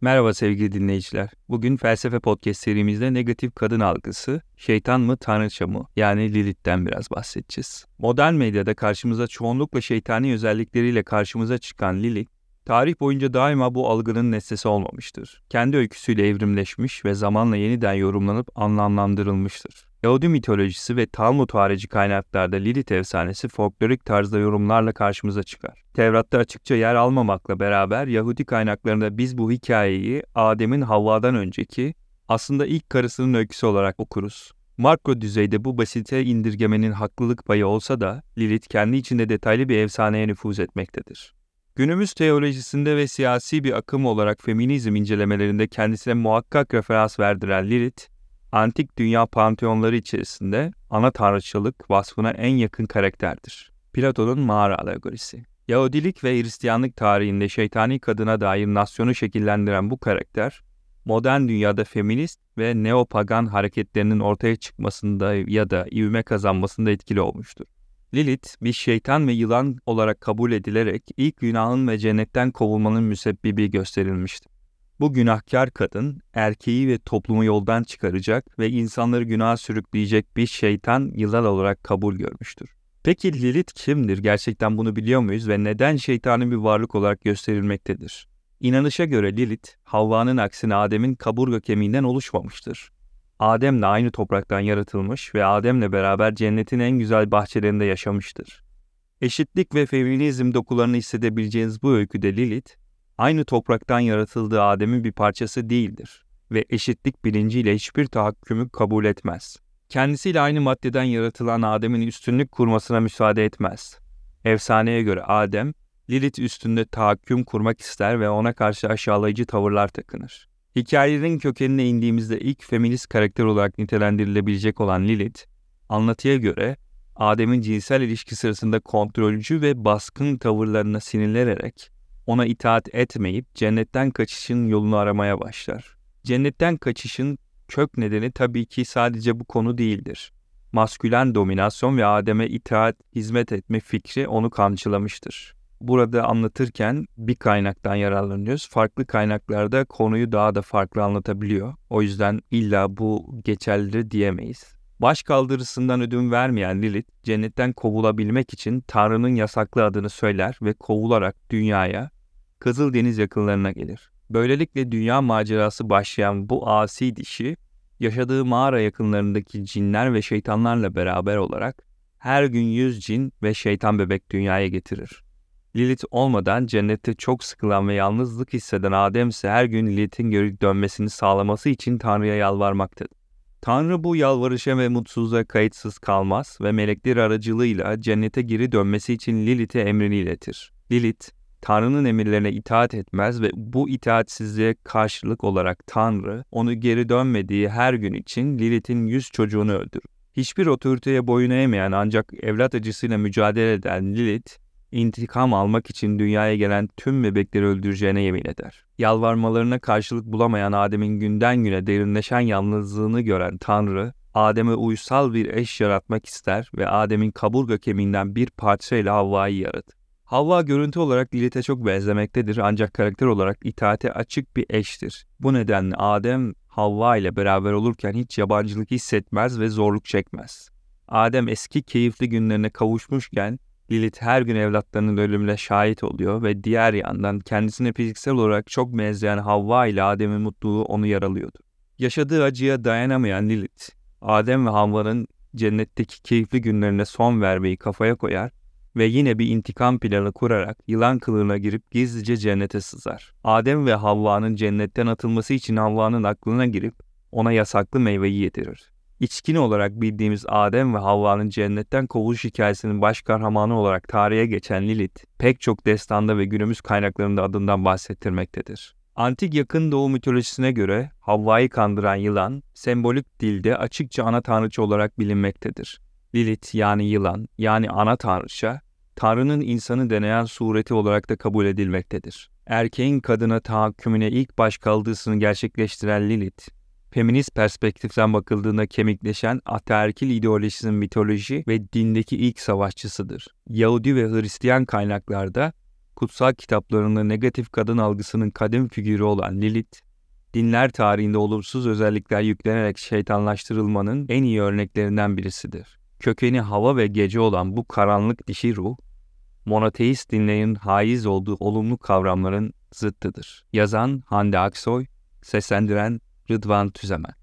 Merhaba sevgili dinleyiciler. Bugün Felsefe Podcast serimizde negatif kadın algısı, şeytan mı tanrıça mı yani Lilith'ten biraz bahsedeceğiz. Modern medyada karşımıza çoğunlukla şeytani özellikleriyle karşımıza çıkan Lilith, tarih boyunca daima bu algının nesnesi olmamıştır. Kendi öyküsüyle evrimleşmiş ve zamanla yeniden yorumlanıp anlamlandırılmıştır. Yahudi mitolojisi ve Talmud harici kaynaklarda Lilith efsanesi folklorik tarzda yorumlarla karşımıza çıkar. Tevrat'ta açıkça yer almamakla beraber Yahudi kaynaklarında biz bu hikayeyi Adem'in Havva'dan önceki aslında ilk karısının öyküsü olarak okuruz. Marco düzeyde bu basite indirgemenin haklılık payı olsa da Lilith kendi içinde detaylı bir efsaneye nüfuz etmektedir. Günümüz teolojisinde ve siyasi bir akım olarak feminizm incelemelerinde kendisine muhakkak referans verdiren Lilith, antik dünya panteonları içerisinde ana tanrıçılık vasfına en yakın karakterdir. Platon'un mağara alegorisi. Yahudilik ve Hristiyanlık tarihinde şeytani kadına dair nasyonu şekillendiren bu karakter, modern dünyada feminist ve neopagan hareketlerinin ortaya çıkmasında ya da ivme kazanmasında etkili olmuştur. Lilith bir şeytan ve yılan olarak kabul edilerek ilk günahın ve cennetten kovulmanın müsebbibi gösterilmiştir. Bu günahkar kadın erkeği ve toplumu yoldan çıkaracak ve insanları günaha sürükleyecek bir şeytan yılan olarak kabul görmüştür. Peki Lilith kimdir? Gerçekten bunu biliyor muyuz ve neden şeytanın bir varlık olarak gösterilmektedir? İnanışa göre Lilith, Havva'nın aksine Adem'in kaburga kemiğinden oluşmamıştır. Adem'le aynı topraktan yaratılmış ve Adem'le beraber cennetin en güzel bahçelerinde yaşamıştır. Eşitlik ve feminizm dokularını hissedebileceğiniz bu öyküde Lilith, aynı topraktan yaratıldığı Adem'in bir parçası değildir ve eşitlik bilinciyle hiçbir tahakkümü kabul etmez. Kendisiyle aynı maddeden yaratılan Adem'in üstünlük kurmasına müsaade etmez. Efsaneye göre Adem, Lilith üstünde tahakküm kurmak ister ve ona karşı aşağılayıcı tavırlar takınır. Hikayelerin kökenine indiğimizde ilk feminist karakter olarak nitelendirilebilecek olan Lilith, anlatıya göre Adem'in cinsel ilişki sırasında kontrolcü ve baskın tavırlarına sinirlenerek ona itaat etmeyip cennetten kaçışın yolunu aramaya başlar. Cennetten kaçışın kök nedeni tabii ki sadece bu konu değildir. Maskülen dominasyon ve Adem'e itaat, hizmet etme fikri onu kamçılamıştır. Burada anlatırken bir kaynaktan yararlanıyoruz. Farklı kaynaklarda konuyu daha da farklı anlatabiliyor. O yüzden illa bu geçerlidir diyemeyiz. Baş kaldırısından ödün vermeyen Lilith, cennetten kovulabilmek için Tanrı'nın yasaklı adını söyler ve kovularak dünyaya, Kızıldeniz yakınlarına gelir. Böylelikle dünya macerası başlayan bu asi dişi, yaşadığı mağara yakınlarındaki cinler ve şeytanlarla beraber olarak her gün yüz cin ve şeytan bebek dünyaya getirir. Lilith olmadan cennette çok sıkılan ve yalnızlık hisseden Adem ise her gün Lilith'in geri dönmesini sağlaması için Tanrı'ya yalvarmaktadır. Tanrı bu yalvarışa ve mutsuzluğa kayıtsız kalmaz ve melekler aracılığıyla cennete geri dönmesi için Lilith'e emrini iletir. Lilith, Tanrı'nın emirlerine itaat etmez ve bu itaatsizliğe karşılık olarak Tanrı onu geri dönmediği her gün için Lilith'in yüz çocuğunu öldürür. Hiçbir otoriteye boyun eğmeyen ancak evlat acısıyla mücadele eden Lilith, intikam almak için dünyaya gelen tüm bebekleri öldüreceğine yemin eder. Yalvarmalarına karşılık bulamayan Adem'in günden güne derinleşen yalnızlığını gören Tanrı, Adem'e uysal bir eş yaratmak ister ve Adem'in kaburga kemiğinden bir parçayla Havva'yı yaratır. Havva görüntü olarak Lilith'e çok benzemektedir ancak karakter olarak itaate açık bir eştir. Bu nedenle Adem Havva ile beraber olurken hiç yabancılık hissetmez ve zorluk çekmez. Adem eski keyifli günlerine kavuşmuşken Lilith her gün evlatlarının ölümüne şahit oluyor ve diğer yandan kendisine fiziksel olarak çok benzeyen Havva ile Adem'in mutluluğu onu yaralıyordu. Yaşadığı acıya dayanamayan Lilith, Adem ve Havva'nın cennetteki keyifli günlerine son vermeyi kafaya koyar ve yine bir intikam planı kurarak yılan kılığına girip gizlice cennete sızar. Adem ve Havva'nın cennetten atılması için Havva'nın aklına girip ona yasaklı meyveyi yedirir. İçkin olarak bildiğimiz Adem ve Havva'nın cennetten kovuluş hikayesinin baş kahramanı olarak tarihe geçen Lilith, pek çok destanda ve günümüz kaynaklarında adından bahsettirmektedir. Antik yakın doğu mitolojisine göre Havva'yı kandıran yılan, sembolik dilde açıkça ana tanrıçı olarak bilinmektedir. Lilith yani yılan yani ana tanrıça, Tanrı'nın insanı deneyen sureti olarak da kabul edilmektedir. Erkeğin kadına tahakkümüne ilk baş kaldısını gerçekleştiren Lilith, feminist perspektiften bakıldığında kemikleşen ataerkil ideolojisinin mitoloji ve dindeki ilk savaşçısıdır. Yahudi ve Hristiyan kaynaklarda kutsal kitaplarında negatif kadın algısının kadim figürü olan Lilith, dinler tarihinde olumsuz özellikler yüklenerek şeytanlaştırılmanın en iyi örneklerinden birisidir. Kökeni hava ve gece olan bu karanlık dişi ruh, monoteist dinlerin haiz olduğu olumlu kavramların zıttıdır. Yazan Hande Aksoy, seslendiren Rıdvan Tüzemen.